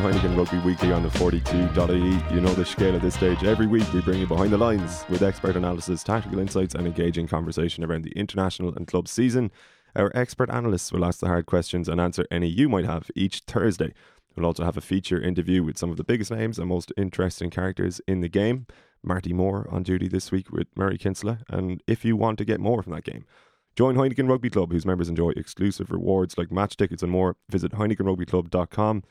to Heineken Rugby Weekly on the 42.ie. You know the scale at this stage. Every week we bring you behind the lines with expert analysis, tactical insights, and engaging conversation around the international and club season. Our expert analysts will ask the hard questions and answer any you might have each Thursday. We'll also have a feature interview with some of the biggest names and most interesting characters in the game. Marty Moore on duty this week with Murray Kinsella. And if you want to get more from that game, Join Heineken Rugby Club, whose members enjoy exclusive rewards like match tickets and more. Visit HeinekenRugbyClub.com.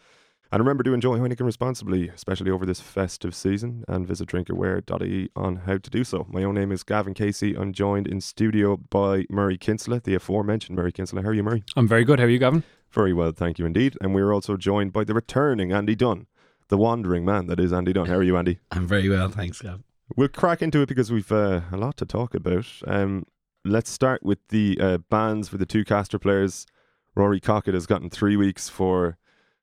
And remember to enjoy Heineken responsibly, especially over this festive season, and visit drinkaware.ie on how to do so. My own name is Gavin Casey. I'm joined in studio by Murray Kinsella, the aforementioned Murray Kinsella. How are you, Murray? I'm very good. How are you, Gavin? Very well, thank you indeed. And we're also joined by the returning Andy Dunne, the wandering man that is Andy Dunne. How are you, Andy? I'm very well, thanks, Gavin. We'll crack into it because we've uh, a lot to talk about. Um, let's start with the uh, bans for the two Castres players. Rory Kockott has gotten three weeks for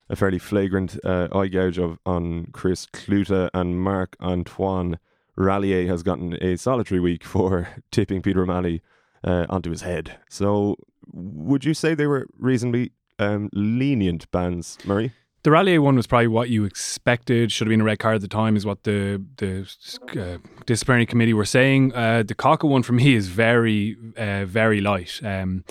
a fairly flagrant uh, eye gouge of, on Chris Cloete, and Marc Antoine Rallier has gotten a solitary week for tipping Peter O'Mahony uh, onto his head. So, would you say they were reasonably um, lenient bans, Murray? The Rallier one was probably what you expected. Should have been a red card at the time, is what the the uh, disciplinary committee were saying. Uh, the Kockott one for me is very, uh, very light. Um,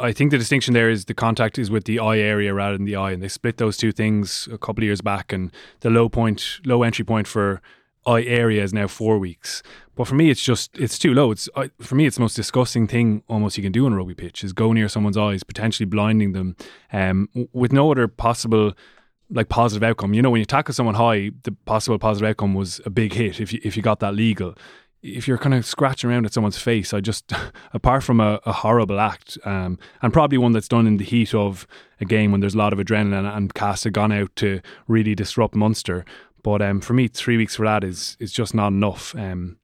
I think the distinction there is the contact is with the eye area rather than the eye, and they split those two things a couple of years back. And the low point, low entry point for eye area is now four weeks. But for me, it's just it's too low. It's I, for me, it's the most disgusting thing almost you can do on a rugby pitch is go near someone's eyes, potentially blinding them, um, with no other possible like positive outcome. You know, when you tackle someone high, the possible positive outcome was a big hit if you if you got that legal. If you're kind of scratching around at someone's face, I just, apart from a, a horrible act, um, and probably one that's done in the heat of a game when there's a lot of adrenaline and Cast had gone out to really disrupt Munster. But um, for me, three weeks for that is is just not enough. Um,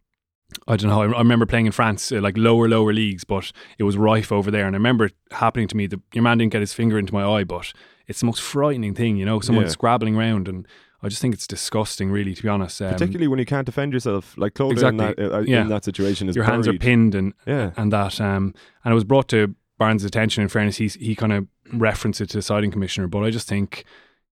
I don't know. I, I remember playing in France, uh, like lower, lower leagues, but it was rife over there. And I remember it happening to me. The, your man didn't get his finger into my eye, but it's the most frightening thing, you know, someone Yeah. scrabbling around. And I just think it's disgusting, really, to be honest. Um, Particularly when you can't defend yourself, like Cloete Exactly. in, that, uh, Yeah. in that situation is your hands are pinned and Yeah. and that. Um, and it was brought to Barnes' attention. In fairness, he he kind of referenced it to the citing commissioner. But I just think,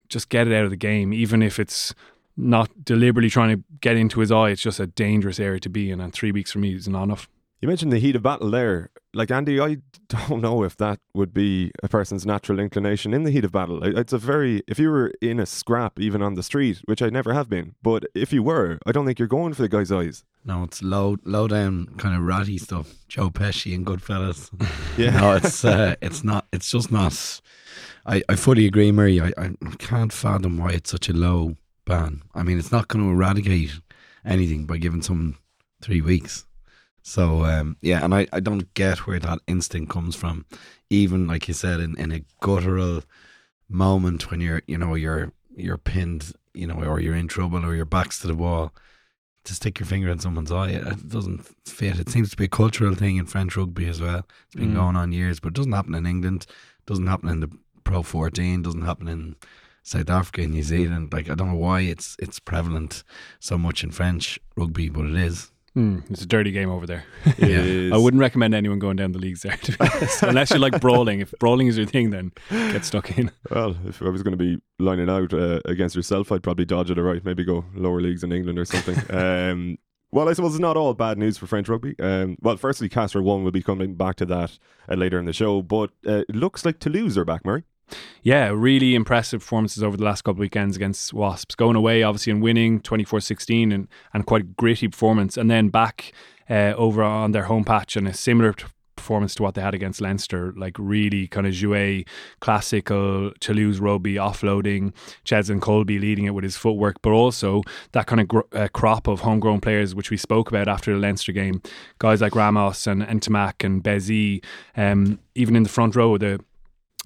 just get it out of the game, even if it's not deliberately trying to get into his eye. It's just a dangerous area to be in. And three weeks for me is not enough. You mentioned the heat of battle there. Like Andy, I don't know if that would be a person's natural inclination in the heat of battle. It's a very if you were in a scrap even on the street, which I never have been, but if you were, I don't think you're going for the guy's eyes. No, it's low, low down kind of ratty stuff. Joe Pesci and Goodfellas. Yeah. no, it's uh, it's not. It's just not. I, I fully agree, Murray. I, I can't fathom why it's such a low ban. I mean, it's not going to eradicate anything by giving someone three weeks. So um, yeah, and I, I don't get where that instinct comes from. Even like you said, in, in a guttural moment when you're you know you're you're pinned, you know, or you're in trouble or your back's to the wall, to stick your finger in someone's eye, it doesn't fit. It seems to be a cultural thing in French rugby as well. It's been Mm. going on years, but it doesn't happen in England. It Doesn't happen in the Pro 14. Doesn't happen in South Africa and New Zealand. Like I don't know why it's it's prevalent so much in French rugby, but it is. Hmm, it's a dirty game over there. It Yeah. is- I wouldn't recommend anyone going down the leagues there, to be honest. unless you like brawling. If brawling is your thing, then get stuck in. Well, if I was going to be lining out uh, against yourself, I'd probably dodge it. All right, maybe go lower leagues in England or something. um, well, I suppose it's not all bad news for French rugby. Um, well, firstly, Casper one will be coming back to that uh, later in the show, but uh, it looks like Toulouse are back, Murray. Yeah, really impressive performances over the last couple of weekends against Wasps. Going away, obviously, and winning 24 16 and, and quite a gritty performance. And then back uh, over on their home patch and a similar performance to what they had against Leinster, like really kind of jouet, classical Toulouse rugby, offloading, Cheslin Kolbe leading it with his footwork, but also that kind of gr- uh, crop of homegrown players, which we spoke about after the Leinster game. Guys like Ramos and Ntamack and Bezzy, um, even in the front row, the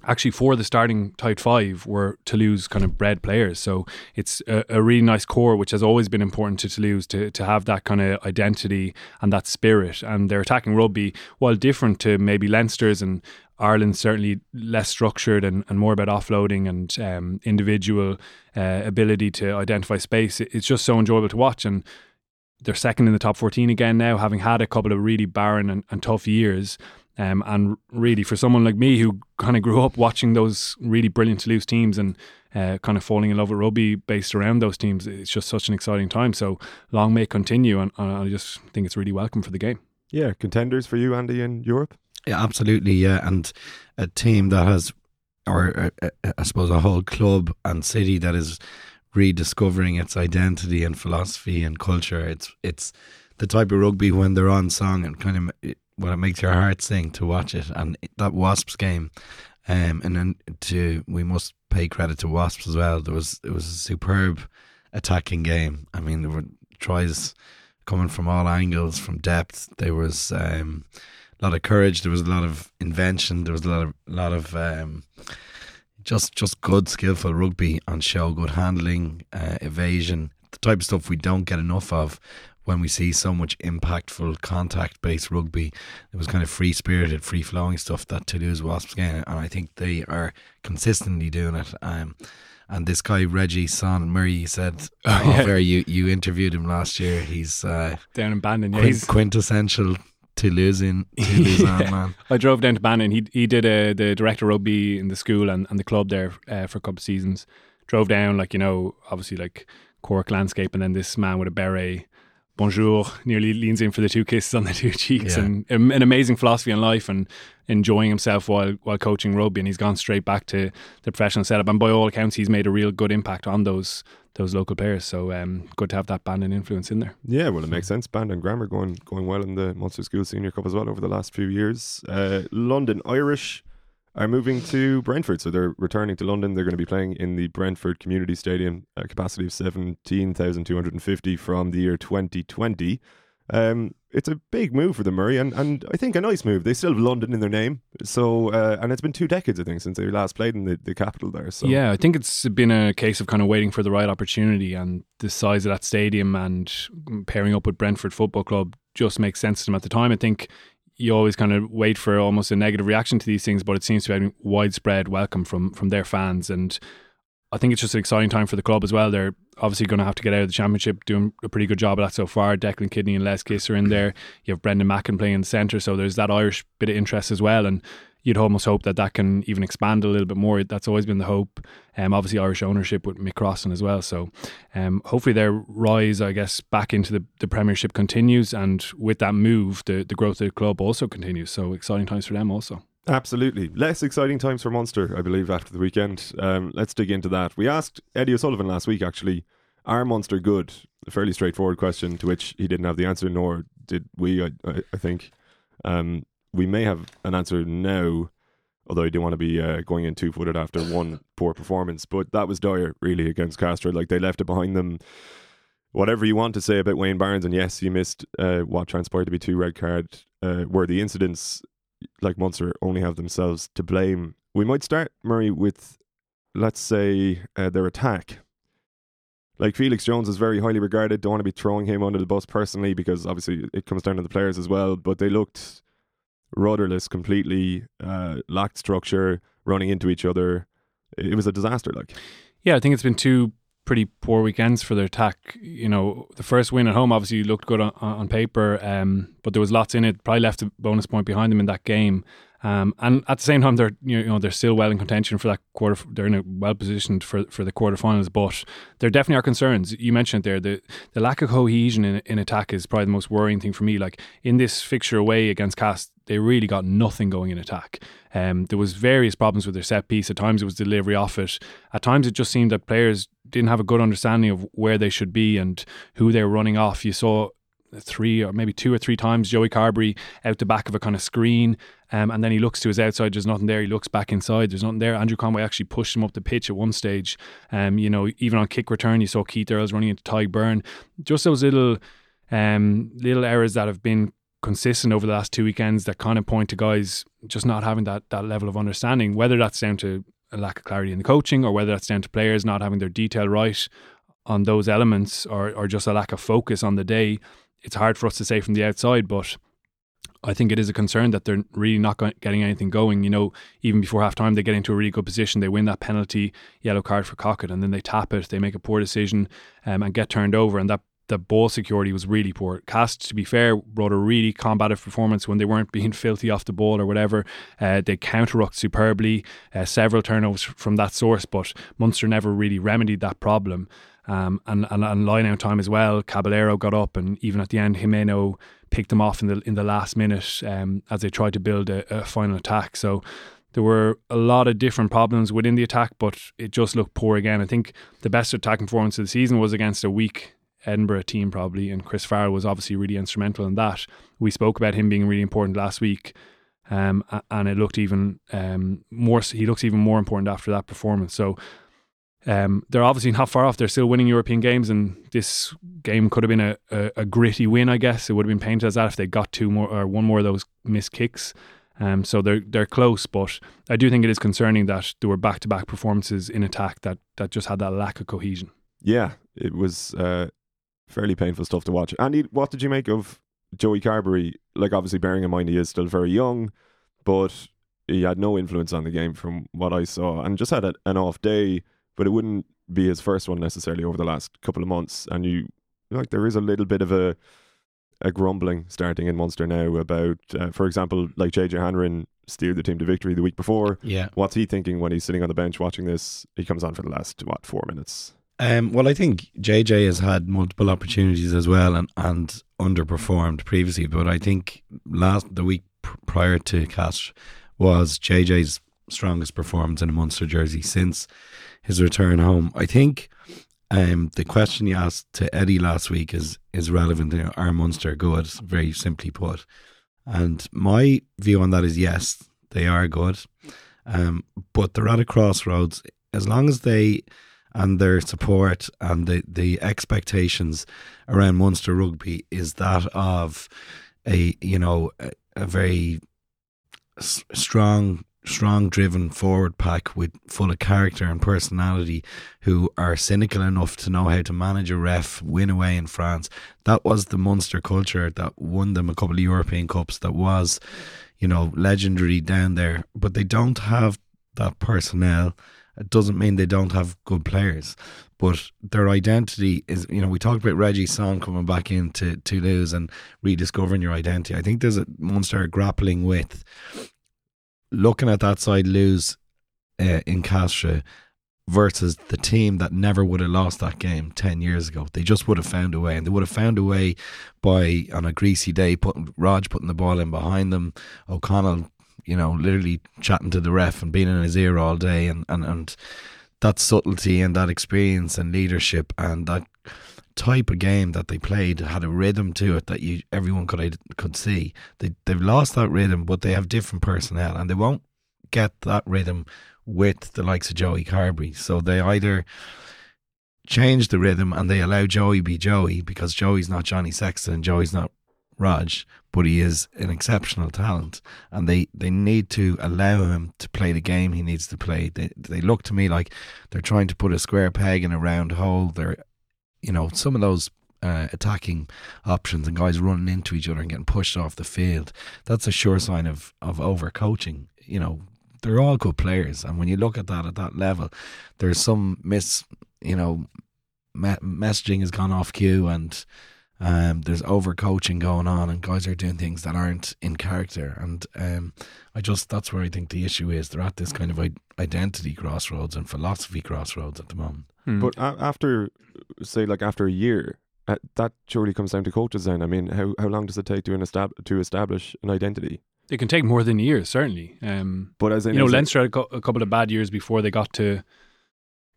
actually for the starting tight five were Toulouse kind of bred players. So it's a, a really nice core, which has always been important to Toulouse to, to have that kind of identity and that spirit. And their attacking rugby, while different to maybe Leinster's and Ireland's certainly less structured and, and more about offloading and um, individual uh, ability to identify space. It's just so enjoyable to watch. And they're second in the top 14 again now, having had a couple of really barren and, and tough years. Um, and really, for someone like me who kind of grew up watching those really brilliant Toulouse teams and uh, kind of falling in love with rugby based around those teams. It's just such an exciting time. So long may it continue, and, and I just think it's really welcome for the game. Yeah, contenders for you, Andy, in Europe. Yeah, absolutely. Yeah, and a team that has, or uh, uh, I suppose, a whole club and city that is rediscovering its identity and philosophy and culture. It's it's the type of rugby when they're on song and kind of it, it makes your heart sing to watch it. And that Wasps game, um, and then to we must pay credit to Wasps as well. There was it was a superb attacking game. I mean, there were tries coming from all angles, from depth. There was um, a lot of courage. There was a lot of invention. There was a lot of a lot of um, just just good, skillful rugby on show, good handling, uh, evasion, the type of stuff we don't get enough of when we see so much impactful contact based rugby. It was kind of free spirited, free flowing stuff that Toulouse Wasps game, and I think they are consistently doing it. Um, and this guy Régis Sonnes Murray said, oh, oh, yeah. you you interviewed him last year. He's uh, down in Bandon. Yeah, quint- quintessential Toulousean, Toulousean yeah. man. I drove down to Bandon. He he did uh, the director of rugby in the school and, and the club there uh, for a couple of seasons. Drove down, like you know, obviously like Cork landscape, and then this man with a beret, bonjour, nearly leans in for the two kisses on the two cheeks, yeah. and um, an amazing philosophy on life and enjoying himself while while coaching rugby. And he's gone straight back to the professional setup, and by all accounts, he's made a real good impact on those those local players. So um, good to have that Bandon influence in there. Yeah, well, it makes sense. Bandon Grammar going going well in the Munster School Senior Cup as well over the last few years. Uh, London Irish are moving to Brentford, so they're returning to London. They're going to be playing in the Brentford Community Stadium, a capacity of seventeen thousand two hundred and fifty from the year twenty twenty. Um, it's a big move for the Murray, and, and I think a nice move. They still have London in their name, so uh, and it's been two decades, I think, since they last played in the, the capital there. So yeah, I think it's been a case of kind of waiting for the right opportunity, and the size of that stadium and pairing up with Brentford Football Club just makes sense to them at the time. I think you always kind of wait for almost a negative reaction to these things, but it seems to be widespread welcome from from their fans and I think it's just an exciting time for the club as well. They're obviously going to have to get out of the championship, doing a pretty good job of that so far. Declan Kidney and Les Kiss are in there. You have Brendan Macken playing in the centre, so there's that Irish bit of interest as well. And you'd almost hope that that can even expand a little bit more. That's always been the hope. Um, obviously, Irish ownership with Mick Crossan as well. So um, hopefully their rise, I guess, back into the, the Premiership continues. And with that move, the, the growth of the club also continues. So exciting times for them also. Absolutely. Less exciting times for Munster, I believe, after the weekend. Um, let's dig into that. We asked Eddie O'Sullivan last week, actually, are Munster good? A fairly straightforward question to which he didn't have the answer, nor did we, I, I, I think. Um, we may have an answer now, although I do want to be uh, going in two footed after one poor performance. But that was dire, really, against Castres. Like, they left it behind them. Whatever you want to say about Wayne Barnes, and yes, you missed uh, what transpired to be two red card uh, the incidents like Munster only have themselves to blame. We might start Murray with, let's say, uh, their attack. Like Felix Jones is very highly regarded. Don't want to be throwing him under the bus personally because obviously it comes down to the players as well. But they looked rudderless, completely uh, lacked structure, running into each other. It was a disaster. Like, yeah, I think it's been two pretty poor weekends for their attack. You know, the first win at home obviously looked good on, on paper, um, but there was lots in it. Probably left a bonus point behind them in that game. Um, and at the same time, they're you know they're still well in contention for that quarter. They're in a well positioned for for the quarterfinals, but there definitely are concerns. You mentioned there the the lack of cohesion in in attack is probably the most worrying thing for me. Like in this fixture away against Cast, they really got nothing going in attack. Um, there was various problems with their set piece. At times it was delivery off it. At times it just seemed that players didn't have a good understanding of where they should be and who they were running off. You saw three or maybe two or three times Joey Carbery out the back of a kind of screen um, and then he looks to his outside there's nothing there he looks back inside there's nothing there Andrew Conway actually pushed him up the pitch at one stage um, you know even on kick return you saw Keith Earls running into Tadhg Beirne just those little um, little errors that have been consistent over the last two weekends that kind of point to guys just not having that that level of understanding whether that's down to a lack of clarity in the coaching or whether that's down to players not having their detail right on those elements or, or just a lack of focus on the day it's hard for us to say from the outside, but I think it is a concern that they're really not getting anything going. You know, even before half time, they get into a really good position. They win that penalty, yellow card for Kockott, and then they tap it. They make a poor decision um, and get turned over. And that the ball security was really poor. Cast, to be fair, brought a really combative performance when they weren't being filthy off the ball or whatever. Uh, they counter-rucked superbly, uh, several turnovers from that source, but Munster never really remedied that problem. Um, and, and, and line out time as well. Caballero got up, and even at the end, Jimeno picked them off in the in the last minute um, as they tried to build a, a final attack. So there were a lot of different problems within the attack, but it just looked poor again. I think the best attacking performance of the season was against a weak Edinburgh team, probably, and Chris Farrell was obviously really instrumental in that. We spoke about him being really important last week. Um, and it looked even um, more. He looks even more important after that performance. So um, they're obviously not far off. They're still winning European games, and this game could have been a, a, a, gritty win. I guess it would have been painted as that if they got two more or one more of those missed kicks. Um, so they're they're close, but I do think it is concerning that there were back to back performances in attack that that just had that lack of cohesion. Yeah, it was uh, fairly painful stuff to watch. Andy, what did you make of Joey Carbery? Like, obviously, bearing in mind he is still very young, but he had no influence on the game from what I saw, and just had a, an off day but it wouldn't be his first one necessarily over the last couple of months. And you like there is a little bit of a a grumbling starting in Munster now about, uh, for example, like JJ Hanrahan steered the team to victory the week before. Yeah, what's he thinking when he's sitting on the bench watching this? He comes on for the last what four minutes. Um, well, I think JJ has had multiple opportunities as well and, and underperformed previously, but I think last the week prior to Cash was JJ's strongest performance in a Munster jersey since his return home. I think um, the question you asked to Eddie last week is is relevant. You know, are Munster good? Very simply put. And my view on that is yes, they are good. Um, but they're at a crossroads. As long as they and their support and the, the expectations around Munster rugby is that of a you know a, a very s- strong strong, driven forward pack with full of character and personality who are cynical enough to know how to manage a ref, win away in France. That was the Munster culture that won them a couple of European Cups, that was, you know, legendary down there. But they don't have that personnel. It doesn't mean they don't have good players. But their identity is, you know, we talked about Régis Sonnes coming back into Toulouse and rediscovering your identity. I think there's a Munster grappling with looking at that side lose uh, in Castres versus the team that never would have lost that game 10 years ago. They just would have found a way and they would have found a way by on a greasy day putting Rog putting the ball in behind them, O'Connell, you know, literally chatting to the ref and being in his ear all day and and, and that subtlety and that experience and leadership and that type of game that they played had a rhythm to it that you everyone could could see. They they've lost that rhythm, but they have different personnel, and they won't get that rhythm with the likes of Joey Carbery. So they either change the rhythm and they allow Joey be Joey because Joey's not Johnny Sexton and Joey's not Rog, but he is an exceptional talent, and they, they need to allow him to play the game he needs to play. They they look to me like they're trying to put a square peg in a round hole. They're you know, some of those uh, attacking options and guys running into each other and getting pushed off the field, that's a sure sign of, of overcoaching. You know, they're all good players. And when you look at that at that level, there's some miss, you know, me- messaging has gone off cue and um, there's overcoaching going on and guys are doing things that aren't in character. And um, I just, that's where I think the issue is. They're at this kind of identity crossroads and philosophy crossroads at the moment. Hmm. But a- after, say, like after a year, uh, that surely comes down to coaches. Then, I mean, how how long does it take to an estab- to establish an identity? It can take more than a year, certainly. Um, but as in, you know, Leinster had a couple of bad years before they got to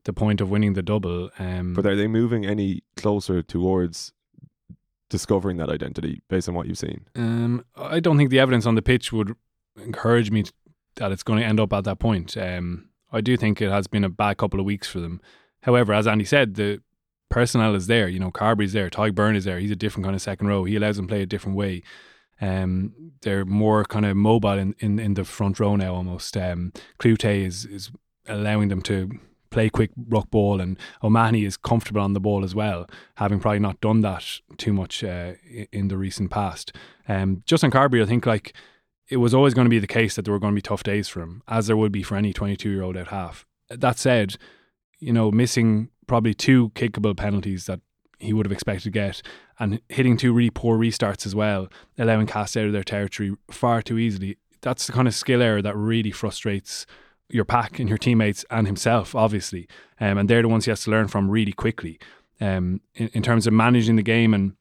the point of winning the double. Um, but are they moving any closer towards discovering that identity based on what you've seen? Um, I don't think the evidence on the pitch would encourage me to, that it's going to end up at that point. Um, I do think it has been a bad couple of weeks for them. However, as Andy said, the personnel is there. You know, Carbery's there, Tadhg Beirne is there. He's a different kind of second row. He allows them to play a different way. Um, they're more kind of mobile in, in, in the front row now almost. Um, Cloete is is allowing them to play quick rock ball, and O'Mahony is comfortable on the ball as well, having probably not done that too much uh, in the recent past. Um, Justin Carbery, I think like it was always going to be the case that there were going to be tough days for him, as there would be for any 22 year old at half. That said, you know, missing probably two kickable penalties that he would have expected to get, and hitting two really poor restarts as well, allowing Cast out of their territory far too easily. That's the kind of skill error that really frustrates your pack and your teammates and himself, obviously. Um, and they're the ones he has to learn from really quickly. Um, in, in terms of managing the game and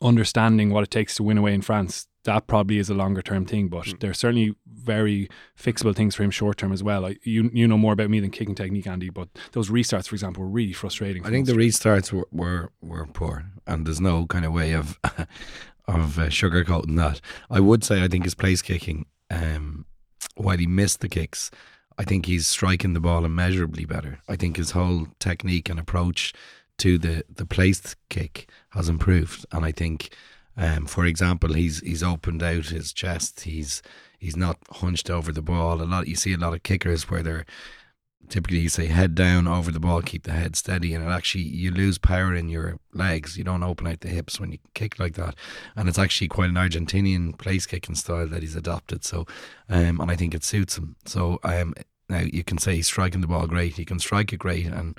understanding what it takes to win away in France, that probably is a longer term thing. But mm. there's certainly very fixable things for him short term as well. Like you, you know more about me than kicking technique, Andy. But those restarts, for example, were really frustrating. I think the restarts were, were, were poor, and there's no kind of way of of uh, sugarcoating that. I would say I think his place kicking, um, while he missed the kicks, I think he's striking the ball immeasurably better. I think his whole technique and approach to the the placed kick has improved, and I think, um, for example, he's he's opened out his chest. He's he's not hunched over the ball. A lot you see a lot of kickers where they're typically you say head down over the ball, keep the head steady, and it actually you lose power in your legs. You don't open out the hips when you kick like that, and it's actually quite an Argentinian place kicking style that he's adopted. So, um, and I think it suits him. So, um, now you can say he's striking the ball great. He can strike it great, and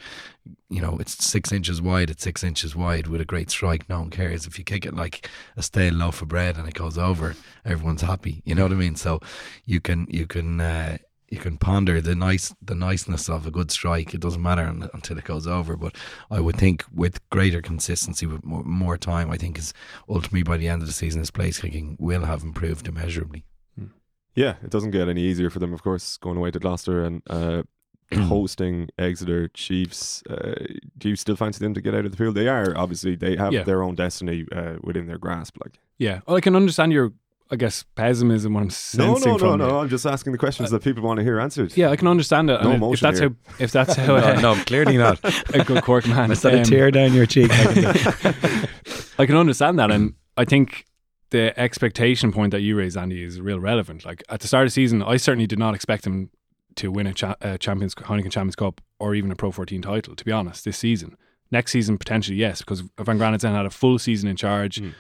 you know it's six inches wide. It's six inches wide with a great strike. No one cares if you kick it like a stale loaf of bread and it goes over. Everyone's happy. You know what I mean? So you can you can uh, you can ponder the nice the niceness of a good strike. It doesn't matter until it goes over. But I would think with greater consistency, with more, more time, I think is ultimately by the end of the season, his place kicking will have improved immeasurably. Hmm. Yeah, it doesn't get any easier for them, of course, going away to Gloucester and uh, hosting Exeter Chiefs. Uh, do you still fancy them to get out of the field? They are obviously they have yeah. their own destiny uh, within their grasp. Like, yeah, well, I can understand your I guess pessimism. What I'm sensing no, no, from no, no. I'm just asking the questions uh, that people want to hear answered. Yeah, I can understand it. No emotion if that's here. how, if that's how, no, no, clearly not. a good Cork man. Is that um, a tear down your cheek? I can understand that, and I think the expectation point that you raised, Andy, is real relevant. Like at the start of the season, I certainly did not expect him to win a cha- Champions Heineken Champions Cup or even a Pro 14 title. To be honest, this season. Next season, potentially yes, because Van Granitsen had a full season in charge. Mm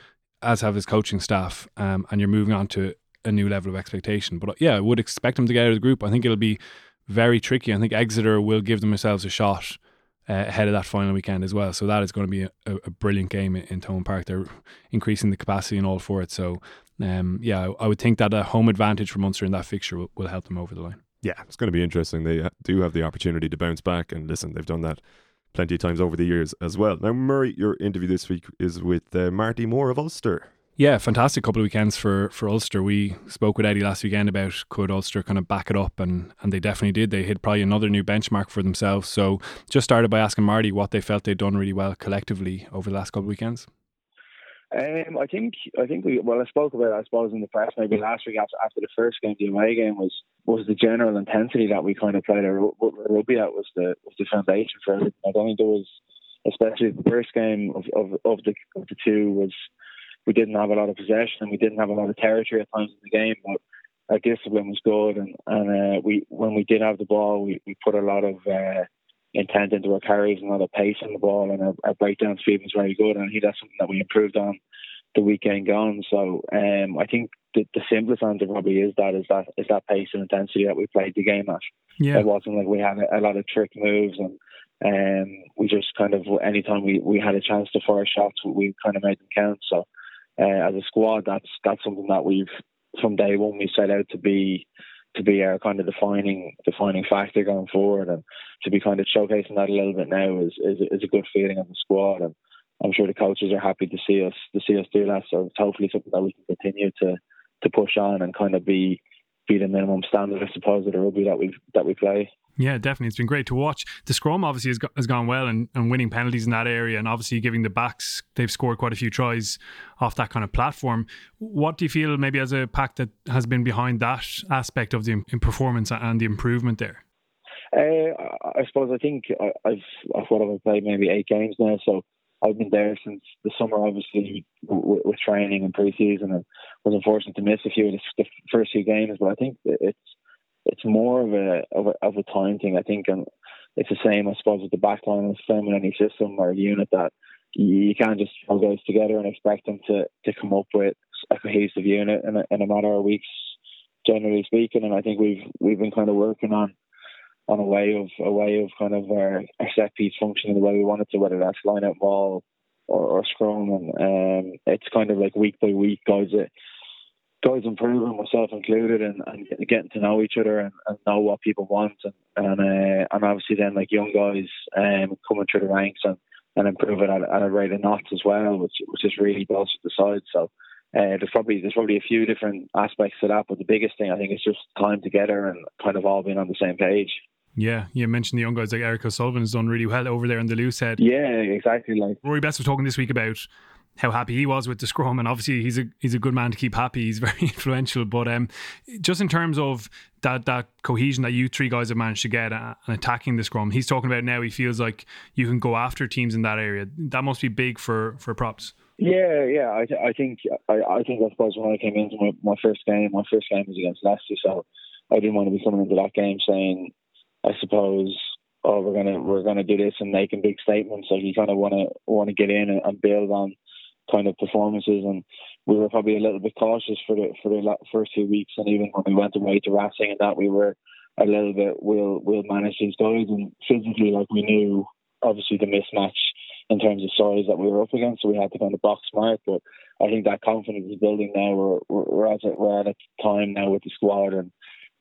as have his coaching staff, um, and you're moving on to a new level of expectation. But uh, yeah, I would expect them to get out of the group. I think it'll be very tricky. I think Exeter will give themselves a shot uh, ahead of that final weekend as well. So that is going to be a, a brilliant game in, in Thomond Park. They're increasing the capacity and all for it. So um, yeah, I would think that a home advantage for Munster in that fixture will, will help them over the line. Yeah, it's going to be interesting. They uh, do have the opportunity to bounce back, and listen, they've done that plenty of times over the years as well. Now, Murray, your interview this week is with uh, Marty Moore of Ulster. Yeah, fantastic couple of weekends for for Ulster. We spoke with Eddie last weekend about could Ulster kind of back it up, and and they definitely did. They hit probably another new benchmark for themselves. So just started by asking Marty what they felt they'd done really well collectively over the last couple of weekends. Um, I think I think we well I spoke about it, I suppose in the press maybe last week after after the first game the away game was was the general intensity that we kind of played our rugby at was the was the foundation for everything. I don't think there was especially the first game of, of, of the of the two was we didn't have a lot of possession and we didn't have a lot of territory at times in the game, but our discipline was good and and uh, we when we did have the ball we, we put a lot of uh, intent into our carries and a lot of pace on the ball and our, our breakdown speed was very good and I think that's something that we improved on the weekend gone. So um, I think the, the simplest answer probably is that is that is that pace and intensity that we played the game at. Yeah. It wasn't like we had a, a lot of trick moves and um, we just kind of anytime we, we had a chance to fire shots we kind of made them count. So uh, as a squad that's that's something that we've from day one we set out to be to be our kind of defining defining factor going forward and to be kind of showcasing that a little bit now is is, is a good feeling of the squad and I'm sure the coaches are happy to see us to see us do that. So it's hopefully something that we can continue to to push on and kind of be be the minimum standard, I suppose, of the rugby that we that we play. Yeah, definitely. It's been great to watch. The scrum obviously has, has gone well and, and winning penalties in that area, and obviously giving the backs, they've scored quite a few tries off that kind of platform. What do you feel maybe as a pack that has been behind that aspect of the performance and the improvement there? Uh, I suppose I think I've, I've what I've played maybe eight games now, so I've been there since the summer, obviously with, with training and preseason, and was unfortunate to miss a few of the, the first few games. But I think it's it's more of a of a, of a time thing. I think, and it's the same, I suppose, with the backline. It's the same in any system or unit that you can't just throw guys together and expect them to to come up with a cohesive unit in a, in a matter of weeks, generally speaking. And I think we've we've been kind of working on on a way of a way of kind of our, our set piece functioning the way we wanted to, whether that's line out ball, or, or scrum, and um, it's kind of like week by week, guys. That, guys improving, myself included, and, and getting to know each other and, and know what people want, and and, uh, and obviously then like young guys um, coming through the ranks and, and improving at, at a rate of knots as well, which which is really bolstered the side. So. Uh, there's probably there's probably a few different aspects to that, but the biggest thing I think is just time together and kind of all being on the same page. Yeah, you mentioned the young guys like Eric O'Sullivan has done really well over there in the loose head. Yeah, exactly. Like Rory Best was talking this week about how happy he was with the scrum, and obviously he's a he's a good man to keep happy. He's very influential, but um, just in terms of that that cohesion that you three guys have managed to get and attacking the scrum, he's talking about now. He feels like you can go after teams in that area. That must be big for for props. Yeah, yeah. I, th- I think I, I think I suppose when I came into my, my first game, my first game was against Leicester, so I didn't want to be coming into that game saying, I suppose, oh, we're gonna we're gonna do this and making big statements. Like you kind of want to want to get in and, and build on kind of performances, and we were probably a little bit cautious for the for the first few weeks, and even when we went away to Racing and that, we were a little bit we'll we'll manage these guys, and physically, like we knew obviously the mismatch in terms of size that we were up against, so we had to kind of box smart. But I think that confidence is building now. We're we're, at we're at a time now with the squad and.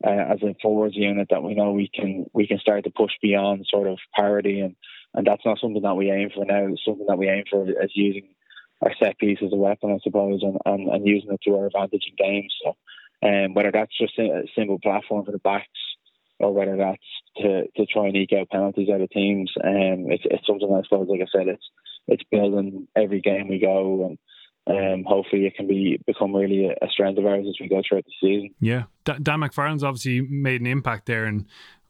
Uh, as a forwards unit, that we know we can we can start to push beyond sort of parity, and and that's not something that we aim for now. It's something that we aim for as using our set piece as a weapon, I suppose, and, and, and using it to our advantage in games. So, um, whether that's just a simple platform for the backs or whether that's to, to try and eke out penalties out of teams, um, it's, it's something I suppose, like I said, it's it's building every game we go and. Um, hopefully it can be become really a, strength of ours as we go throughout the season. Yeah, Dan McFarland's obviously made an impact there, and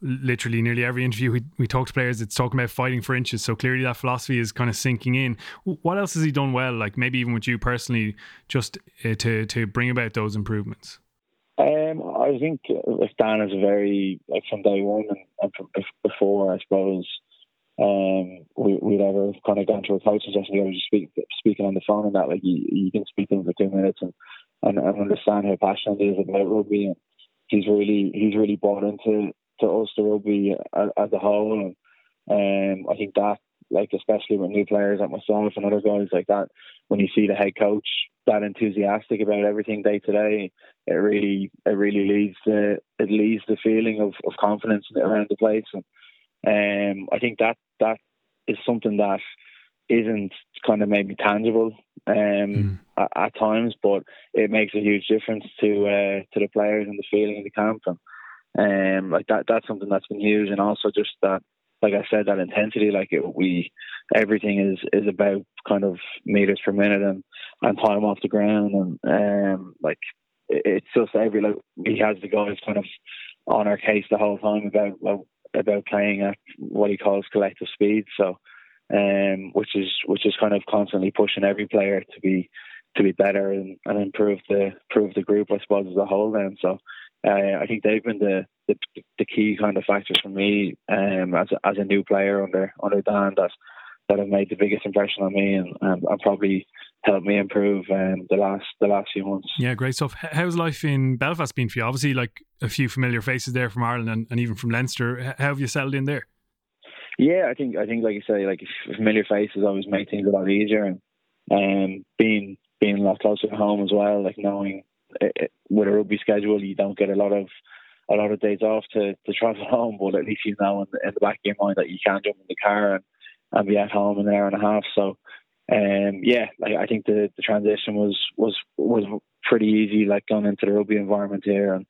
literally nearly every interview we, we talk to players, it's talking about fighting for inches. So clearly that philosophy is kind of sinking in. What else has he done well? Like maybe even with you personally, just uh, to to bring about those improvements. Um, I think Dan is very like from day one and, and before, I suppose um, we, would ever kind of gone to a coaching session together, just speak, speaking on the phone and that, like you, you can speak to him for two minutes and, and, and understand how passionate he is about rugby. And he's really he's really bought into to Ulster Rugby as a whole. And um, I think that, like especially with new players like myself and other guys like that, when you see the head coach that enthusiastic about everything day to day, it really it really leads the it leads the feeling of, of confidence around the place. And um, I think that that is something that isn't kind of maybe tangible um, mm. at, at, times, but it makes a huge difference to uh, to the players and the feeling in the camp. And um, like that, that's something that's been huge, and also just that, like I said, that intensity. Like it, we, everything is is about kind of meters per minute and and time off the ground, and um, like it's just every like he has the guys kind of on our case the whole time about about playing at what he calls collective speed. So, um, which is which is kind of constantly pushing every player to be to be better and, and improve the improve the group, I suppose, as a whole. Then, so uh, I think they've been the, the, the key kind of factors for me um, as a, as a new player under under Dan that that have made the biggest impression on me and, and, and probably helped me improve um, the last the last few months. Yeah, great stuff. How's life in Belfast been for you? Obviously, like a few familiar faces there from Ireland and, and even from Leinster. How have you settled in there? Yeah, I think I think like you say, like familiar faces always make things a lot easier, and um, being being a lot closer to home as well, like knowing with a rugby schedule, you don't get a lot of a lot of days off to, to travel home, but at least you know in the, in the back of your mind that you can jump in the car and, and be at home in an hour and a half. So, um, yeah, like I think the, the transition was was was pretty easy, like going into the rugby environment here, and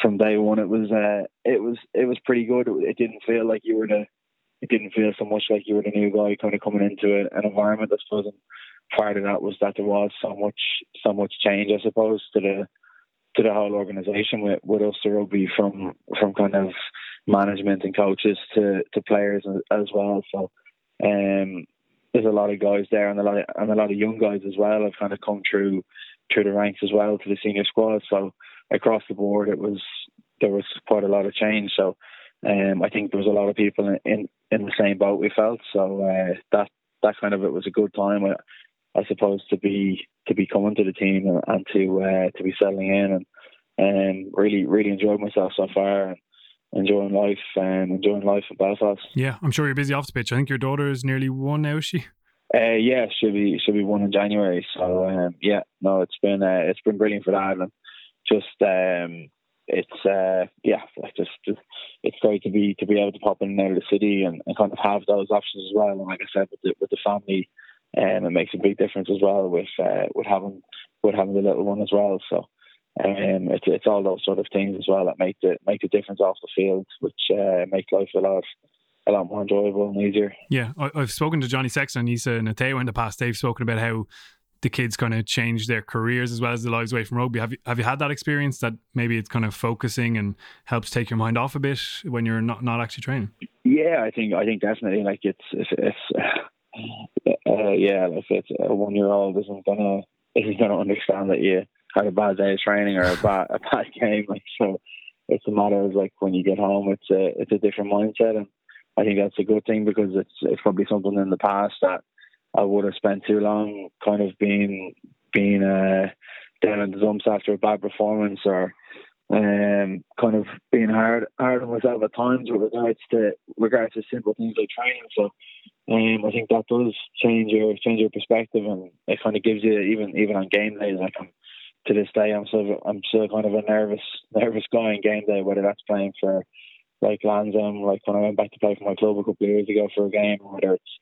from day one it was uh, it was it was pretty good. It didn't feel like you were the it didn't feel so much like you were the new guy kind of coming into an environment. I suppose, part of that was that there was so much so much change, I suppose, to the to the whole organisation with with Ulster Rugby from from kind of management and coaches to to players as well. So um, there's a lot of guys there and a lot of, and a lot of young guys as well have kind of come through through the ranks as well to the senior squad. So across the board, it was there was quite a lot of change. So um, I think there was a lot of people in, in, in the same boat we felt. So uh, that that kind of it was a good time. I suppose to be to be coming to the team and, and to uh, to be settling in and um, really really enjoyed myself so far and enjoying life and enjoying life in Belfast. Yeah, I'm sure you're busy off the pitch. I think your daughter is nearly one now, is she? Uh, yeah, should be should be one in January. So um, yeah, no, it's been uh, it's been brilliant for that, and just um, it's uh, yeah, just, just it's great to be to be able to pop in and out of the city and, and kind of have those options as well. And like I said, with the with the family, um, it makes a big difference as well with uh, with having with having the little one as well. So um, it's it's all those sort of things as well that make the make the difference off the field, which uh, make life a lot a lot more enjoyable and easier. Yeah, I, have spoken to Johnny Sexton, Isa Nacewa in the past. They've spoken about how the kids kind of change their careers as well as the lives away from rugby. Have you have you had that experience that maybe it's kind of focusing and helps take your mind off a bit when you're not, not actually training? Yeah, I think I think definitely like it's it's, it's uh, yeah, like it's a one year old isn't gonna isn't gonna understand that you had a bad day of training or a bad a bad game. Like so, it's a matter of like when you get home, it's a it's a different mindset, and I think that's a good thing because it's it's probably something in the past that I would have spent too long kind of being being uh, down in the dumps after a bad performance or um, kind of being hard hard on myself at times with regards to regards to simple things like training. So um, I think that does change your change your perspective and it kind of gives you even even on game days like I'm to this day I'm still I'm still kind of a nervous nervous guy on game day, whether that's playing for like Lansdowne, like when I went back to play for my club a couple of years ago for a game, or whether it's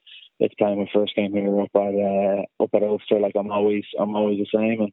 it's playing my first game here up at uh, up at Ulster. Like I'm always I'm always the same, and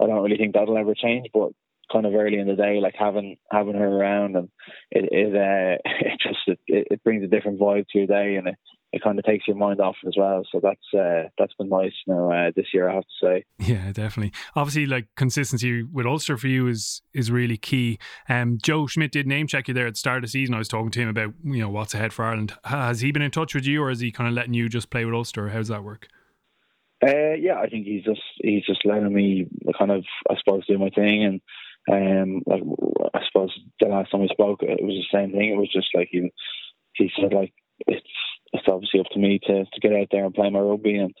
I don't really think that'll ever change. But kind of early in the day, like having having her around, and it it, uh, it just it, it brings a different vibe to your day, and it it kind of takes your mind off as well. So that's uh, that's been nice you know, uh, this year, I have to say. Yeah, definitely. Obviously, like consistency with Ulster for you is is really key. Um, Joe Schmidt did name check you there at the start of the season. I was talking to him about you know what's ahead for Ireland. Has he been in touch with you, or is he kind of letting you just play with Ulster? How does that work? Uh, yeah, I think he's just he's just letting me kind of I suppose do my thing and. Um, like I suppose the last time we spoke, it was the same thing. It was just like he he said like it's it's obviously up to me to, to get out there and play my rugby and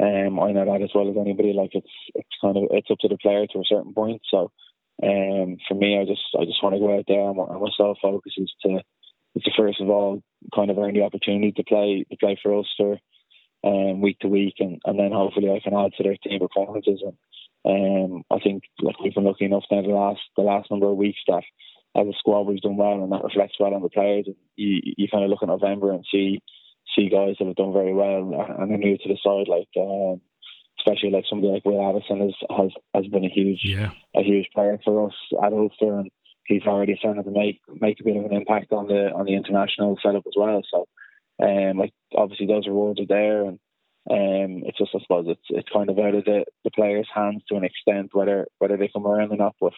um, I know that as well as anybody. Like it's it's kind of it's up to the player to a certain point. So um, for me, I just I just want to go out there and, and my sole focus is to is to first of all kind of earn the opportunity to play to play for Ulster um, week to week, and, and then hopefully I can add to their team performances. And um, I think like we've been lucky enough now the last the last number of weeks that as a squad we've done well, and that reflects well on the players. And you you kind of look at November and see see guys that have done very well and are new to the side, like um, especially like somebody like Will Addison has has has been a huge yeah. a huge player for us at Ulster, and he's already starting to make make a bit of an impact on the on the international setup as well. So, um, like obviously those rewards are there, and um, it's just I suppose it's it's kind of out of the, the players' hands to an extent whether whether they come around or not. But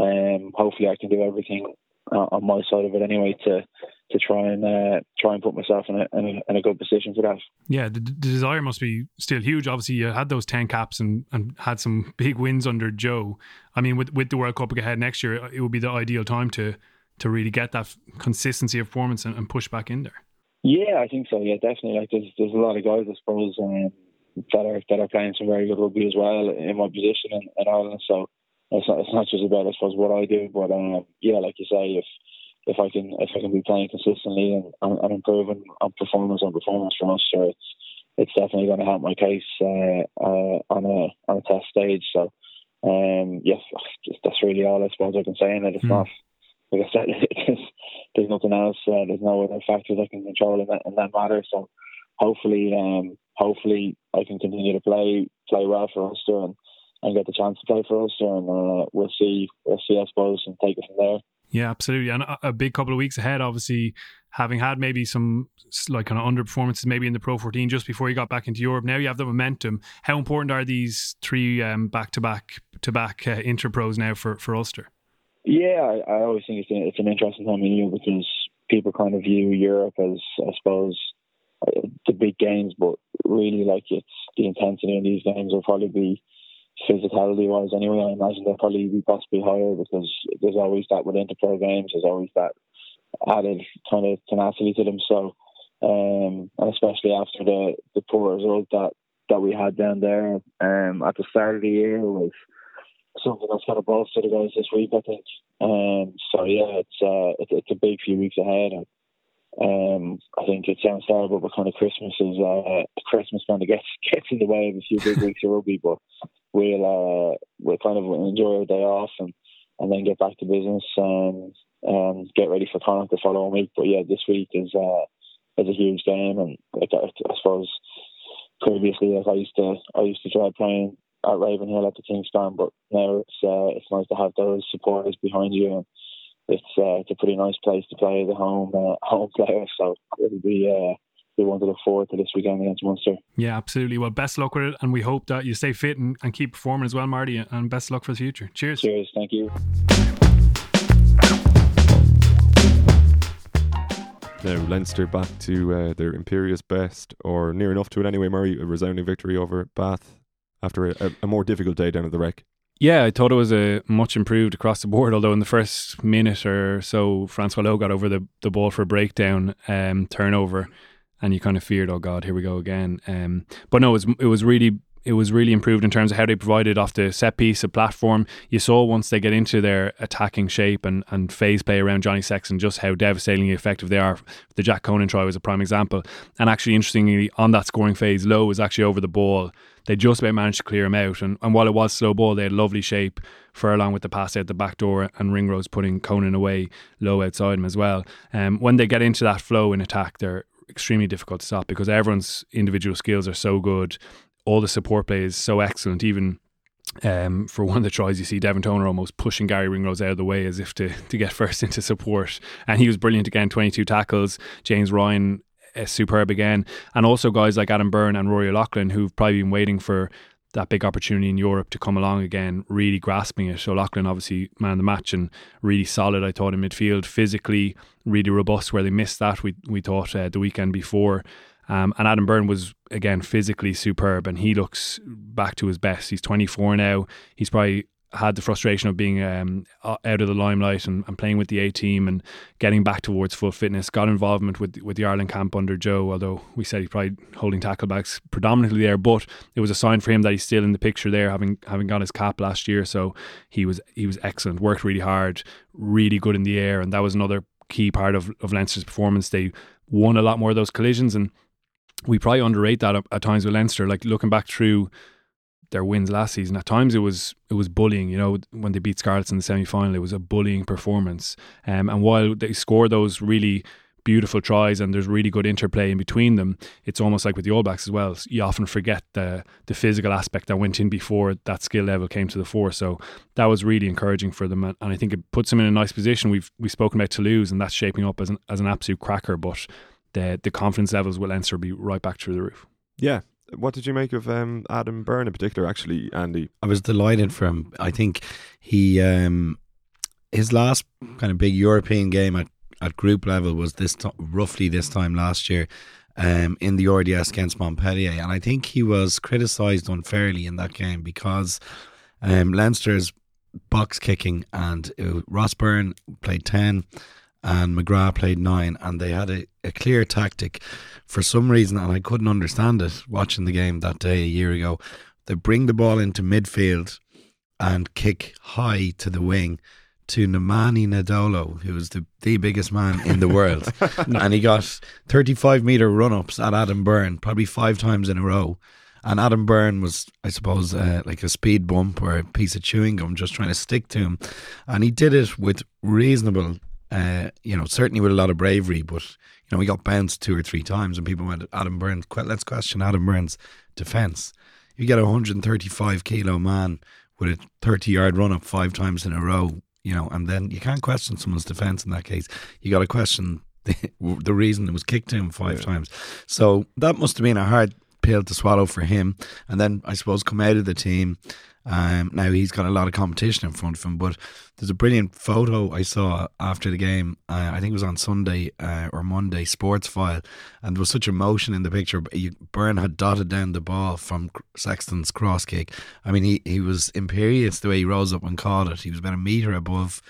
um, hopefully I can do everything on my side of it anyway to to try and uh, try and put myself in a, in a, in a good position for that. Yeah, the, the, desire must be still huge. Obviously, you had those ten caps and, and had some big wins under Joe. I mean, with with the World Cup ahead next year, it would be the ideal time to to really get that consistency of performance and, and push back in there. Yeah, I think so. Yeah, definitely. Like there's there's a lot of guys, I suppose, um, that are that are playing some very good rugby as well in my position in, in Ireland. So it's not, it's not just about I suppose what I do, but um, yeah, like you say, if if I can if I can be playing consistently and, and, and improving on performance on performance from us, sure, it's it's definitely going to help my case uh, uh, on a on a test stage. So um, yes, that's really all I suppose I can say. And it. it's mm. not like I said, there's, there's nothing else. Uh, there's no other factors I can control in that in that matter. So hopefully, um, hopefully I can continue to play play well for Ulster and, and get the chance to play for Ulster, and uh, we'll see we'll see I suppose and take it from there. Yeah, absolutely. And a, a, big couple of weeks ahead, obviously, having had maybe some like kind of underperformances, maybe in the Pro 14 just before you got back into Europe. Now you have the momentum. How important are these three back to back to back interpros now for, for Ulster? Yeah, I, I always think it's, a, it's an interesting time of year because people kind of view Europe as, I suppose, uh, the big games, but really, like, it's the intensity in these games will probably be physicality wise anyway, I imagine they'll probably be possibly higher because there's always that with interpro games, there's always that added kind of tenacity to them. So, um, and especially after the, the poor result that, that we had down there um, at the start of the year was something that's kind of bolstered the guys this week, I think. Um, so yeah, it's uh, it's a big few weeks ahead. And, Um, I think it sounds terrible, but kind of Christmas is uh, Christmas kind of gets gets in the way of a few big weeks of rugby. But we'll uh, we'll kind of enjoy our day off and, and then get back to business and um, get ready for Connacht the following week. But yeah, this week is uh, is a huge game, and like I, I suppose previously, like I used to I used to try playing at Ravenhill at the Kingspan, but now it's uh, it's nice to have those supporters behind you, and it's uh, it's a pretty nice place to play the home uh, home player. So it'll be. Uh, we want to look forward to this weekend against Munster. Yeah, absolutely. Well, best luck with it, and we hope that you stay fit and, and keep performing as well, Marty. And best luck for the future. Cheers. Cheers. Thank you. Now Leinster back to uh, their imperious best, or near enough to it anyway. Murray, a resounding victory over Bath after a, a more difficult day down at the Rec. Yeah, I thought it was a much improved across the board. Although in the first minute or so, Francois Louw got over the, the ball for a breakdown um, turnover, and you kind of feared, oh God, here we go again. Um, but no, it was it was really it was really improved in terms of how they provided off the set piece, a platform. You saw once they get into their attacking shape and, and phase play around Johnny Sexton just how devastatingly effective they are. The Jack Conan try was a prime example. And actually, interestingly, on that scoring phase, Louw was actually over the ball. They just about managed to clear him out. And, and while it was slow ball, they had lovely shape. for Furlong with the pass out the back door and Ringrose putting Conan away low outside him as well. Um, when they get into that flow in attack, they're extremely difficult to stop because everyone's individual skills are so good all the support play is so excellent. Even um, for one of the tries, you see Devin Toner almost pushing Garry Ringrose out of the way as if to, to get first into support. And he was brilliant again 22 tackles. James Ryan, superb again. And also guys like Adam Byrne and Rory O'Loughlin, who've probably been waiting for that big opportunity in Europe to come along again, really grasping it. So Lachlan obviously man the match and really solid. I thought in midfield, physically really robust. Where they missed that, we we thought uh, the weekend before. Um, and Adam Byrne was again physically superb, and he looks back to his best. He's 24 now. He's probably had the frustration of being um, out of the limelight and, and, playing with the A team and getting back towards full fitness. Got involvement with with the Ireland camp under Joe, although we said he's probably holding tackle bags predominantly there. But it was a sign for him that he's still in the picture there, having having got his cap last year. So he was he was excellent. Worked really hard, really good in the air, and that was another key part of of Leinster's performance. They won a lot more of those collisions and we probably underrate that at, at, times with Leinster. Like looking back through their wins last season, at times it was it was bullying. You know, when they beat Scarlets in the semi final, it was a bullying performance. Um, and while they score those really beautiful tries and there's really good interplay in between them, it's almost like with the All Blacks as well. You often forget the the physical aspect that went in before that skill level came to the fore. So that was really encouraging for them, and I think it puts them in a nice position. We've we've spoken about Toulouse, and that's shaping up as an as an absolute cracker, but the the confidence levels will Leinster be right back through the roof. Yeah. What did you make of um, Adam Byrne in particular? Actually, Andy, I was delighted for him. I think he um, his last kind of big European game at, at group level was this t- roughly this time last year. Um, in the RDS against Montpellier, and I think he was criticised unfairly in that game because um, Leinster's box kicking and uh, Ross Byrne played ten, and McGrath played nine, and they had a, a clear tactic for some reason, and I couldn't understand it watching the game that day a year ago. They bring the ball into midfield and kick high to the wing to Nemani Nadolo, who was the, the biggest man in the world. and he got 35 metre run ups at Adam Byrne, probably five times in a row. And Adam Byrne was, I suppose, uh, like a speed bump or a piece of chewing gum, just trying to stick to him. And he did it with reasonable uh, you know, certainly with a lot of bravery, but you know, he got bounced two or three times, and people went, Adam Burns. Let's question Adam Burns' defence. You get a 135 kilo man with a 30 yard run up five times in a row, you know, and then you can't question someone's defence in that case. You got to question the, the, reason it was kicked to him five yeah. times. So that must have been a hard pill to swallow for him. And then I suppose come out of the team um, now he's got a lot of competition in front of him, but there's a brilliant photo I saw after the game. Uh, I think it was on Sunday uh, or Monday, Sportsfile, and there was such emotion in the picture. Byrne had dotted down the ball from Sexton's cross kick. I mean, he, he was imperious the way he rose up and caught it. He was about a metre above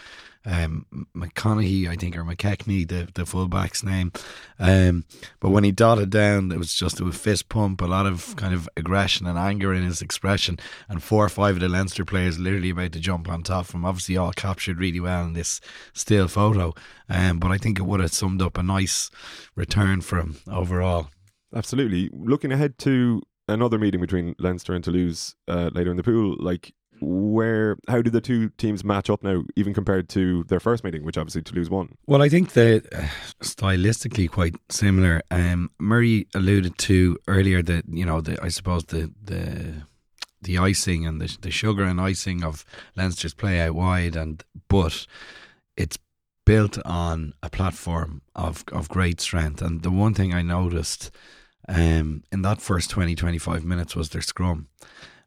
um, McConaughey, I think, or McKechnie, the the fullback's name. Um, but when he dotted down, it was just a fist pump, a lot of kind of aggression and anger in his expression, and four or five of the Leinster players literally about to jump on top of him. Obviously, all captured really well in this still photo. Um, but I think it would have summed up a nice return for him overall. Absolutely. Looking ahead to another meeting between Leinster and Toulouse uh, later in the pool, like where how do the two teams match up now, even compared to their first meeting, which obviously Toulouse won? Well, I think they're uh, stylistically quite similar. Um, Murray alluded to earlier that you know the I suppose the the the icing and the the sugar and icing of Leinster's play out wide, and but it's built on a platform of of great strength. And the one thing I noticed um, in that first 20, 25 minutes was their scrum.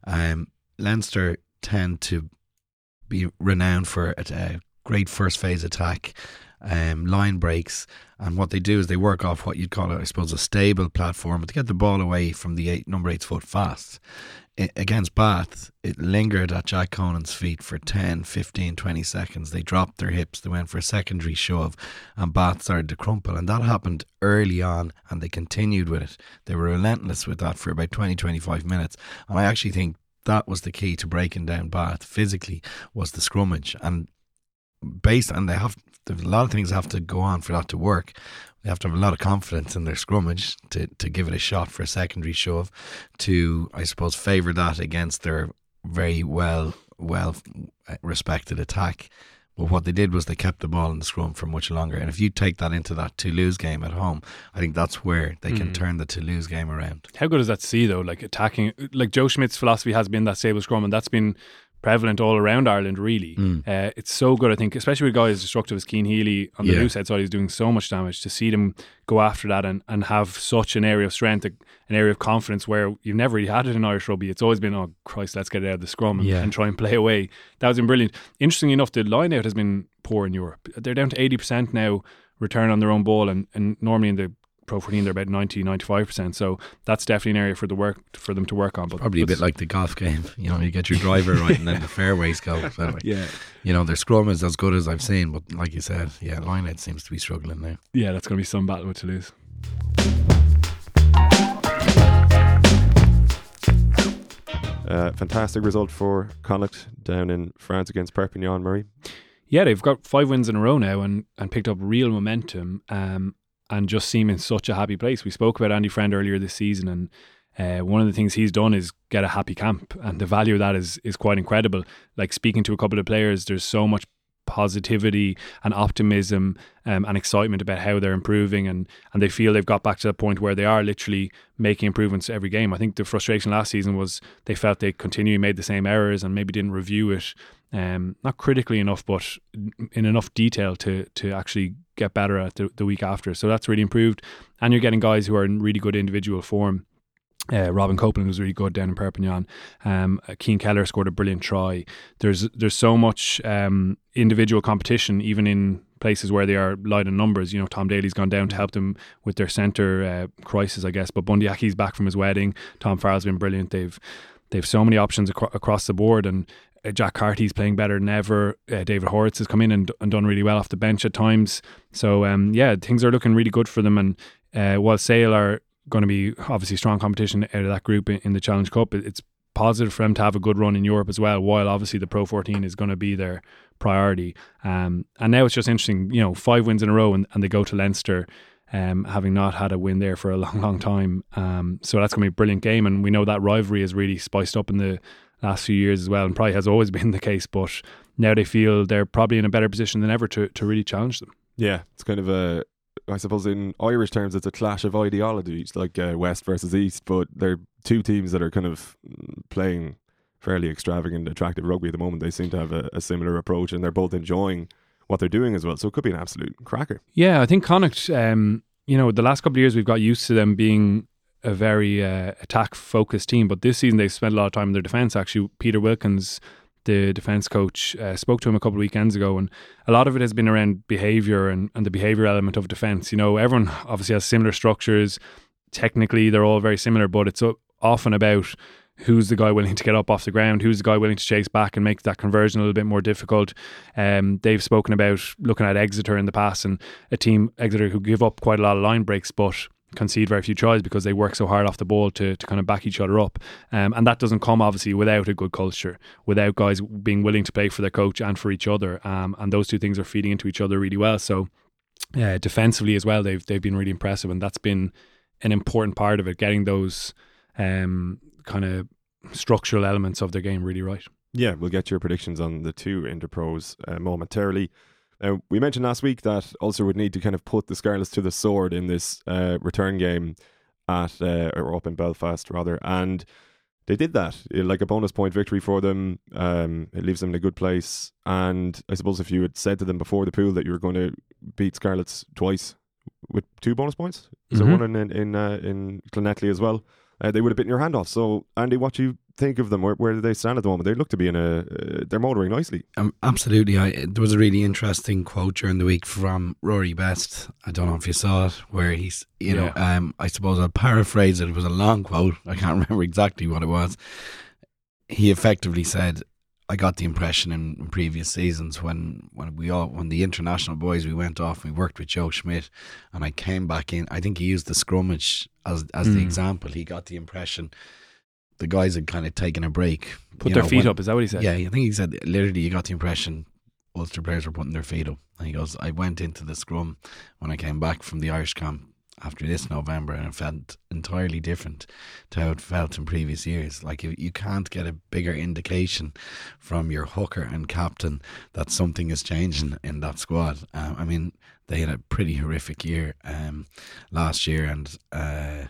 Um, Leinster tend to be renowned for a, great first phase attack, um, line breaks, and what they do is they work off what you'd call, I suppose, a stable platform to get the ball away from the eight, number eight's foot fast. Against Bath, it lingered at Jack Conan's feet for 10, 15, 20 seconds. They dropped their hips, they went for a secondary shove, and Bath started to crumple. And that happened early on, and they continued with it. They were relentless with that for about 20, 25 minutes. And I actually think that was the key to breaking down Bath physically was the scrummage and based and they have a lot of things have to go on for that to work. They have to have a lot of confidence in their scrummage to, to give it a shot for a secondary shove, to I suppose favour that against their very well well uh, respected attack. But what they did was they kept the ball in the scrum for much longer. And if you take that into that Toulouse game at home, I think that's where they can mm. turn the Toulouse game around. How good is that see though? Like attacking, like Joe Schmidt's philosophy has been that stable scrum, and that's been prevalent all around Ireland, really. Mm. Uh, it's so good, I think, especially with guys as destructive as Cian Healy on the yeah. loose head side, he's doing so much damage. To see them go after that and, and have such an area of strength, an area of confidence where you've never really had it in Irish rugby. It's always been, oh, Christ, let's get it out of the scrum and, yeah. and try and play away. That was been brilliant. Interestingly enough, the line out has been poor in Europe. They're down to 80% now return on their own ball and, and normally in the Pro 14 they're about 90 95% so that's definitely an area for the work for them to work on but probably a bit like the golf game. You know you get your driver right and then the fairways go. So yeah. you know their scrum is as good as I've seen but like you said yeah line seems to be struggling now yeah that's going to be some battle with Toulouse. Uh, fantastic result for Connacht down in France against Perpignan Murray yeah, they've got five wins in a row now and, and picked up real momentum. Um, and just seem in such a happy place. We spoke about Andy Friend earlier this season, and uh, one of the things he's done is get a happy camp, and the value of that is is quite incredible. Like speaking to a couple of players, there's so much positivity and optimism um, and excitement about how they're improving and and they feel they've got back to the point where they are literally making improvements every game. I think the frustration last season was they felt they continually made the same errors and maybe didn't review it um, not critically enough, but in enough detail to to actually get better at the, the week after. So that's really improved. And you're getting guys who are in really good individual form. Uh, Robin Copeland was really good down in Perpignan. Um, Cian Kelleher scored a brilliant try. There's there's so much um, individual competition, even in places where they are light in numbers. You know, Tom Daly's gone down to help them with their centre uh, crisis, I guess. But Bundee Aki's back from his wedding. Tom Farrell's been brilliant. They've they've so many options acro- across the board, and uh, Jack Carty's playing better than ever. Uh, David Horwitz has come in and, and, done really well off the bench at times. So um, yeah, things are looking really good for them. And uh, while Sale are going to be obviously strong competition out of that group in, in, the Challenge Cup, it's positive for them to have a good run in Europe as well. While obviously the Pro 14 is going to be their priority. Um, and now it's just interesting, you know, five wins in a row and, and they go to Leinster. Um, having not had a win there for a long, long time. Um, so that's going to be a brilliant game. And we know that rivalry is really spiced up in the last few years as well, and probably has always been the case. But now they feel they're probably in a better position than ever to to really challenge them. Yeah, it's kind of a, I suppose in Irish terms, it's a clash of ideologies, like uh, West versus East. But they're two teams that are kind of playing fairly extravagant, attractive rugby at the moment. They seem to have a, a similar approach, and they're both enjoying what they're doing as well. So it could be an absolute cracker. Yeah, I think Connacht. Um, you know, the last couple of years we've got used to them being a very uh, attack focused team. But this season they've spent a lot of time in their defence. Actually, Peter Wilkins, the defence coach, uh, spoke to him a couple of weekends ago, and a lot of it has been around behaviour and, and the behaviour element of defence. You know, everyone obviously has similar structures. Technically, they're all very similar, but it's often about who's the guy willing to get up off the ground, who's the guy willing to chase back and make that conversion a little bit more difficult. Um, they've spoken about looking at Exeter in the past and a team Exeter who give up quite a lot of line breaks, but concede very few tries because they work so hard off the ball to, to kind of back each other up. Um, and that doesn't come obviously without a good culture, without guys being willing to play for their coach and for each other. Um, and those two things are feeding into each other really well. So uh, defensively as well, they've they've been really impressive, and that's been an important part of it, getting those um, kind of structural elements of their game really right. Yeah, we'll get your predictions on the two interpros uh, momentarily. Now, we mentioned last week that Ulster would need to kind of put the Scarlets to the sword in this uh, return game at uh, or up in Belfast rather, and they did that. Like a bonus point victory for them. Um, it leaves them in a good place. And I suppose if you had said to them before the pool that you were going to beat Scarlets twice with two bonus points, is Mhm. there one in in uh, in Llanelli as well? Uh, they would have bitten your hand off. So, Andy, what do you think of them? Where, where do they stand at the moment? They look to be in a. Uh, they're motoring nicely. Um, absolutely. I, there was a really interesting quote during the week from Rory Best. I don't know if you saw it, where he's, you know, um, I suppose I'll paraphrase it. It was a long quote. I can't remember exactly what it was. He effectively said, I got the impression in, in previous seasons when, when we all when the international boys we went off we worked with Joe Schmidt and I came back in I think he used the scrummage as as the Mm. example he got the impression the guys had kind of taken a break Put their know, feet when- up. Is that what he said? yeah, I think he said literally you got the impression Ulster players were putting their feet up. And he goes, I went into the scrum when I came back from the Irish camp after this November and it felt entirely different to how it felt in previous years. Like you, you can't get a bigger indication from your hooker and captain that something is changing in that squad. Um, I mean, they had a pretty horrific year um, last year and uh,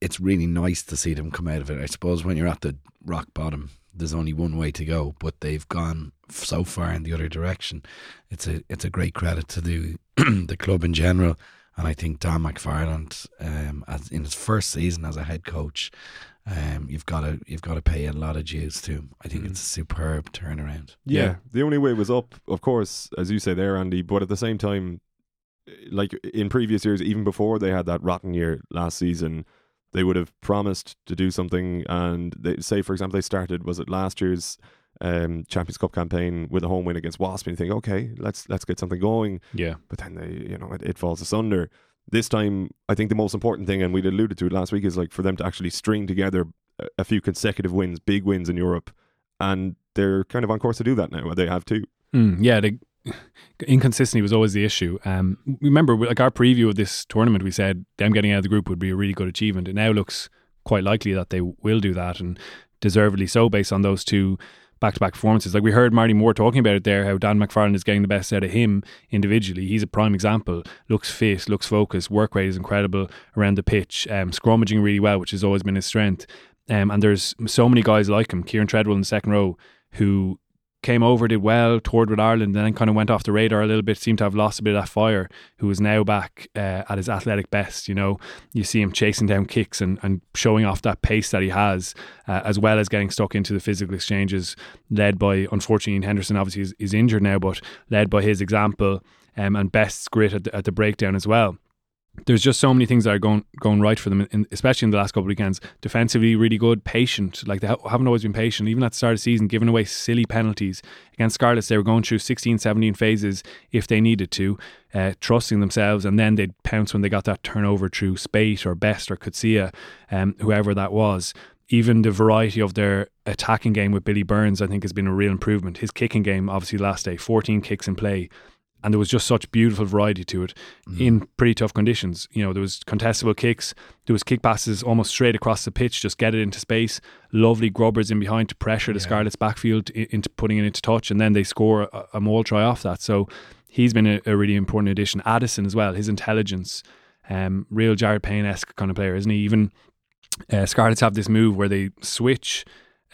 it's really nice to see them come out of it. I suppose when you're at the rock bottom, there's only one way to go, but they've gone so far in the other direction. It's a it's a great credit to the the club in general, and I think Dan McFarland, um, as in his first season as a head coach, um, you've got to you've got to pay a lot of dues to him. I think Mm. it's a superb turnaround. Yeah. The only way was up, of course, as you say there, Andy, but at the same time, like in previous years, even before they had that rotten year last season, they would have promised to do something. And they say, for example, they started, was it last year's um, Champions Cup campaign with a home win against Wasp, and you think, okay, let's let's get something going. Yeah. But then they, you know, it, it falls asunder. This time, I think the most important thing, and we alluded to it last week, is like for them to actually string together a, a few consecutive wins, big wins in Europe, and they're kind of on course to do that now. They have two. Mm, yeah, the inconsistency was always the issue. Um, remember, like our preview of this tournament, we said them getting out of the group would be a really good achievement. It now looks quite likely that they will do that, and deservedly so, based on those two back-to-back performances. Like we heard Marty Moore talking about it there, how Dan McFarland is getting the best out of him individually. He's a prime example. Looks fit, looks focused, work rate is incredible around the pitch, um, scrummaging really well, which has always been his strength. Um, and there's so many guys like him, Kieran Treadwell in the second row, who came over, did well, toured with Ireland, and then kind of went off the radar a little bit. Seemed to have lost a bit of that fire. Who is now back uh, at his athletic best. You know, you see him chasing down kicks and, and showing off that pace that he has, uh, as well as getting stuck into the physical exchanges, led by unfortunately Henderson. Obviously, is, is injured now, but led by his example um, and Best's grit at the, at the breakdown as well there's just so many things that are going going right for them, in, especially in the last couple of weekends. Defensively, really good, patient. Like they ha- haven't always been patient. Even at the start of the season, giving away silly penalties against Scarlets, they were going through 16, 17 phases if they needed to, uh, trusting themselves, and then they'd pounce when they got that turnover through Spate or Best or Coetzee, um, whoever that was. Even the variety of their attacking game with Billy Burns, I think, has been a real improvement. His kicking game, obviously, last day, 14 kicks in play and there was just such beautiful variety to it in pretty tough conditions. You know, there was contestable kicks, there was kick passes almost straight across the pitch, just get it into space. Lovely grubbers in behind to pressure the Yeah. Scarlets backfield into putting it into touch, and then they score a, a maul try off that. So he's been a, a really important addition. Addison as well, his intelligence, um, real Jared Payne esque kind of player, isn't he? Even uh, Scarlets have this move where they switch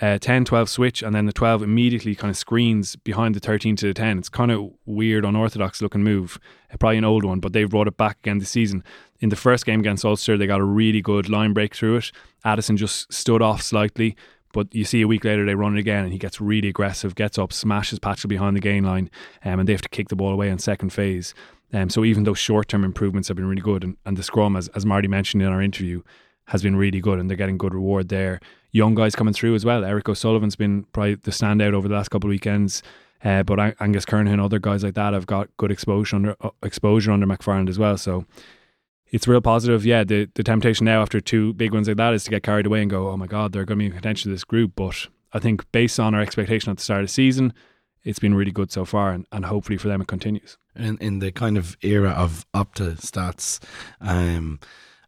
uh, 10 12 switch and then the 12 immediately kind of screens behind the 13 to the 10 it's kind of weird unorthodox looking move uh, probably an old one but they've brought it back again this season. In the first game against Ulster they got a really good line break through it. Addison just stood off slightly but you see a week later they run it again and he gets really aggressive gets up smashes Patchell behind the gain line um, and they have to kick the ball away in second phase. Um, so even those short-term improvements have been really good and, and the scrum as, as Marty mentioned in our interview has been really good and they're getting good reward there young guys coming through as well. Eric O'Sullivan's been probably the standout over the last couple of weekends. Uh, but Angus Kernohan, other guys like that, have got good exposure under uh, exposure under McFarland as well. So it's real positive. Yeah, the the temptation now after two big ones like that is to get carried away and go, oh my god, they're going to be to this group. But I think based on our expectation at the start of the season, it's been really good so far, and, and hopefully for them it continues. In in the kind of era of Opta stats um,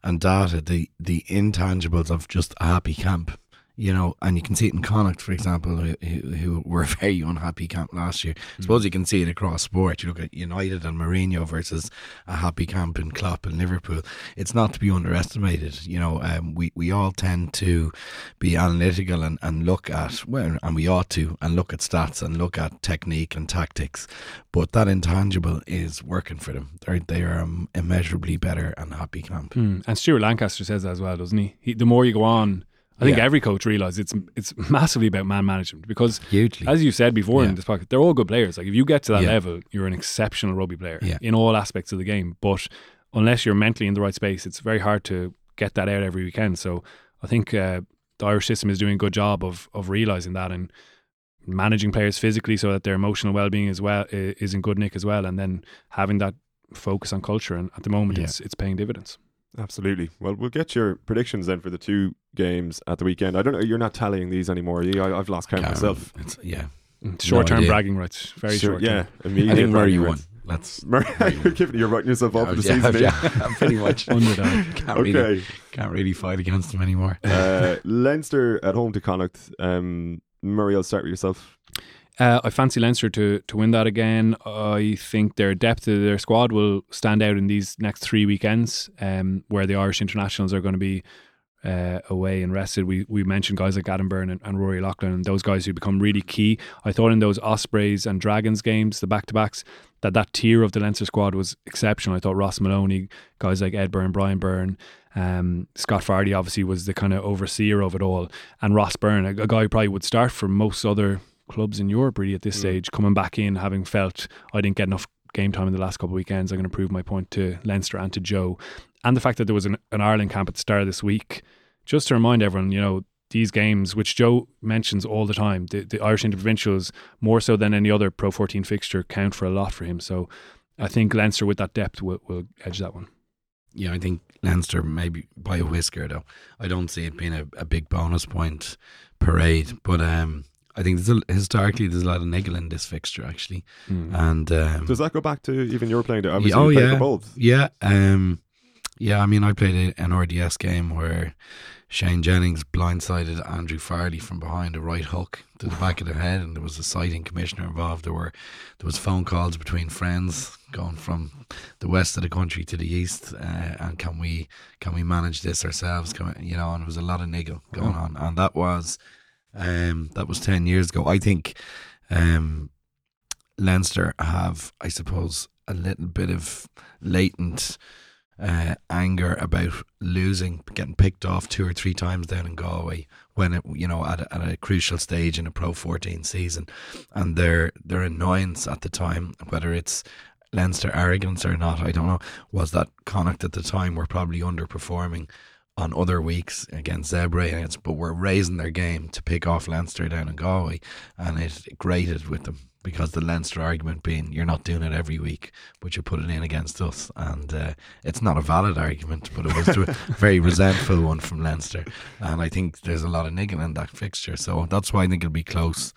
and data, the the intangibles of just a happy camp you know, and you can see it in Connacht, for example, who, who were a very unhappy camp last year. I suppose you can see it across sport. You look at United and Mourinho versus a happy camp in Klopp and Liverpool. It's not to be underestimated. You know, um, we, we all tend to be analytical and, and look at, well, and we ought to, and look at stats and look at technique and tactics. But that intangible is working for them. They're, they are immeasurably better and happy camp. Mm. And Stuart Lancaster says that as well, doesn't he? he the more you go on, I think yeah. every coach realizes it's it's massively about man management because hugely, as you said before yeah. in this podcast, they're all good players. Like if you get to that yeah. level, you're an exceptional rugby player in all aspects of the game. But unless you're mentally in the right space, it's very hard to get that out every weekend. So I think uh, the Irish system is doing a good job of of realizing that and managing players physically so that their emotional well being as well is in good nick as well, and then having that focus on culture. And at the moment, it's it's paying dividends. Absolutely. Well, we'll get your predictions then for the two games at the weekend. I don't know. You're not tallying these anymore. You, I, have lost count Can't myself. yeah. Mm, short term no bragging rights. Very sure, short. Yeah. Immediate I think Murray won. That's Murray. you're writing yourself up for the yeah, season. Yeah, pretty much. Underdog. Can't okay. Really, can't really fight against him anymore. Uh, Leinster at home to Connacht. Um, Murray, I'll start with yourself. Uh, I fancy Leinster to to win that again. I think their depth of their squad will stand out in these next three weekends, um, where the Irish internationals are going to be uh, away and rested. We we mentioned guys like Adam Byrne and, and, Rory Loughlin and those guys who become really key. I thought in those Ospreys and Dragons games, the back to backs, that that tier of the Leinster squad was exceptional. I thought Ross Molony, guys like Ed Byrne, Bryan Byrne, um, Scott Fardy obviously was the kind of overseer of it all, and Ross Byrne, a, a guy who probably would start for most other clubs in Europe really at this mm. stage coming back in having felt I didn't get enough game time in the last couple of weekends. I'm going to prove my point to Leinster and to Joe. And the fact that there was an, an Ireland camp at the start of this week, just to remind everyone, you know, these games, which Joe mentions all the time, the, the Irish interprovincials, more so than any other Pro 14 fixture, count for a lot for him. So I think Leinster with that depth will, will edge that one. Yeah, I think Leinster maybe by a whisker though. I don't see it being a, a big bonus point parade, but um, I think there's a, historically there's a lot of niggle in this fixture actually, mm. and um, does that go back to even your playing? Obviously, oh you yeah, both. Yeah, um, yeah. I mean, I played an RDS game where Shane Jennings blindsided Andrew Farley from behind a right hook to the back of the head, and there was a citing commissioner involved. There were there was phone calls between friends going from the west of the country to the east, uh, and can we can we manage this ourselves? Can we, you know, and there was a lot of niggle going on, and that was um, that was 10 years ago. I think um, Leinster have, I suppose, a little bit of latent uh, anger about losing, getting picked off two or three times down in Galway when it, you know, at a, at a crucial stage in a Pro 14 season, and their their annoyance at the time, whether it's Leinster arrogance or not, I don't know, was that Connacht at the time were probably underperforming on other weeks against Zebre, but we're raising their game to pick off Leinster down in Galway, and it grated with them because the Leinster argument being you're not doing it every week, but you put it in against us, and uh, it's not a valid argument, but it was a very resentful one from Leinster, and I think there's a lot of niggling in that fixture, so that's why I think it'll be close,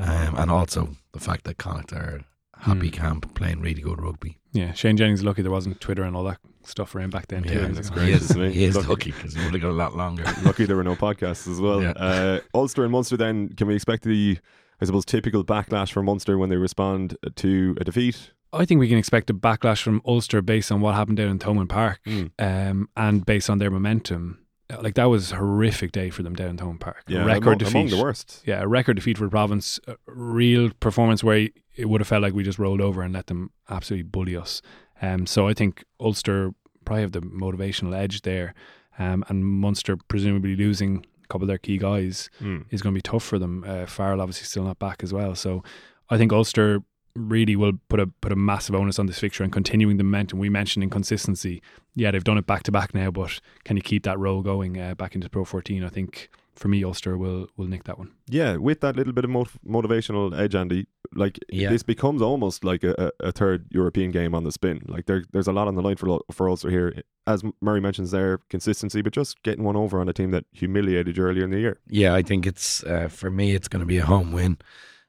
um, and also the fact that Connacht are happy mm. camp playing really good rugby. Yeah, Shane Jennings lucky there wasn't Twitter and all that stuff around back then yeah, too. That's great. He is, he is lucky because he would have got a lot longer. lucky there were no podcasts as well. Yeah. Uh, Ulster and Munster. Then can we expect the, I suppose, typical backlash from Munster when they respond to a defeat? I think we can expect a backlash from Ulster based on what happened down in Thomond Park, mm. um, and based on their momentum. Like that was a horrific day for them down in Thomond Park. Yeah, record among, defeat. Among the worst. Yeah, a record defeat for the province. Real performance where it would have felt like we just rolled over and let them absolutely bully us. Um, so I think Ulster probably have the motivational edge there. Um, and Munster presumably losing a couple of their key guys mm. is going to be tough for them. Uh, Farrell obviously still not back as well. So I think Ulster really will put a put a massive onus on this fixture and continuing the momentum. We mentioned inconsistency. Yeah, they've done it back to back now, but can you keep that roll going uh, back into Pro 14? I think for me, Ulster will will nick that one. Yeah, with that little bit of motiv- motivational edge, Andy, like Yeah. this becomes almost like a, a, a third European game on the spin. Like there, there's a lot on the line for for Ulster here. As Murray mentions, there consistency, but just getting one over on a team that humiliated you earlier in the year. Yeah, I think it's uh, for me. It's going to be a home win.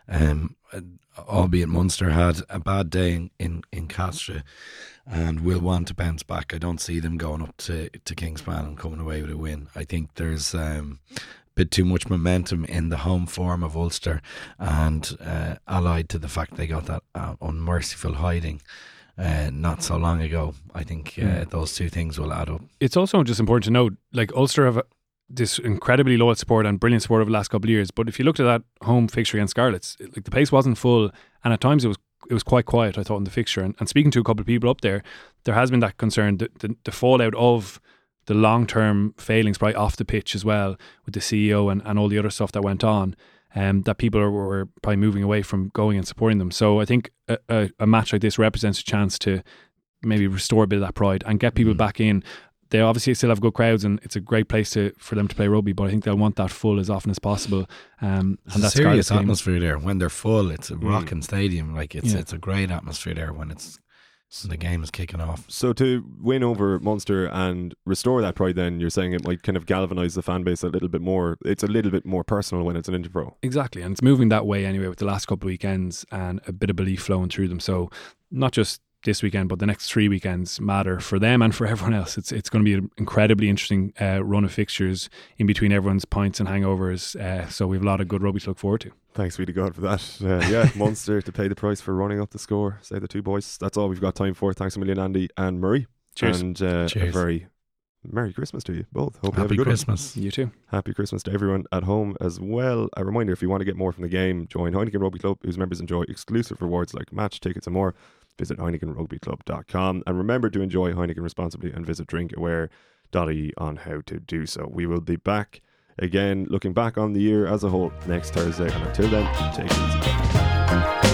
Um, albeit Munster had a bad day in, in, in Castres and will want to bounce back. I don't see them going up to, to Kingspan and coming away with a win. I think there's um, a bit too much momentum in the home form of Ulster and uh, allied to the fact they got that uh, unmerciful hiding uh, not so long ago. I think uh, Mm. those two things will add up. It's also just important to note, like Ulster have this incredibly loyal support and brilliant support over the last couple of years. But if you looked at that home fixture against Scarlets, it- like the pace wasn't full, and at times it was it was quite quiet. I thought in the fixture, and, and speaking to a couple of people up there, there has been that concern, the, the, the fallout of the long term failings, probably off the pitch as well, with the CEO and, and all the other stuff that went on. Um, that people are, were probably moving away from going and supporting them. So I think a, a, a match like this represents a chance to maybe restore a bit of that pride and get people Mm. back in. They obviously still have good crowds, and it's a great place to for them to play rugby. But I think they'll want that full as often as possible. Um, There's and a that's serious atmosphere there when they're full. It's a Mm. rocking stadium. Like it's Yeah. it's a great atmosphere there when it's when the game is kicking off. So to win over Munster and restore that pride, then you're saying it might kind of galvanise the fan base a little bit more. It's a little bit more personal when it's an interpro. Exactly, and it's moving that way anyway with the last couple of weekends and a bit of belief flowing through them. So not just this weekend, but the next three weekends matter for them and for everyone else. It's it's going to be an incredibly interesting uh, run of fixtures in between everyone's points and hangovers. Uh, so we have a lot of good rugby to look forward to. Thanks be to God for that. Uh, yeah, Munster to pay the price for running up the score. Say the two boys. That's all we've got time for. Thanks a million, Andy and Murray. Cheers. And uh, a very Merry Christmas to you both. Hope you have a Happy good one. Christmas. You too. Happy Christmas to everyone at home as well. A reminder if you want to get more from the game, join Heineken Rugby Club, whose members enjoy exclusive rewards like match tickets and more. Visit HeinekenRugbyClub.com and remember to enjoy Heineken responsibly and visit drinkaware.ie on how to do so. We will be back again, looking back on the year as a whole next Thursday. And until then, take it easy.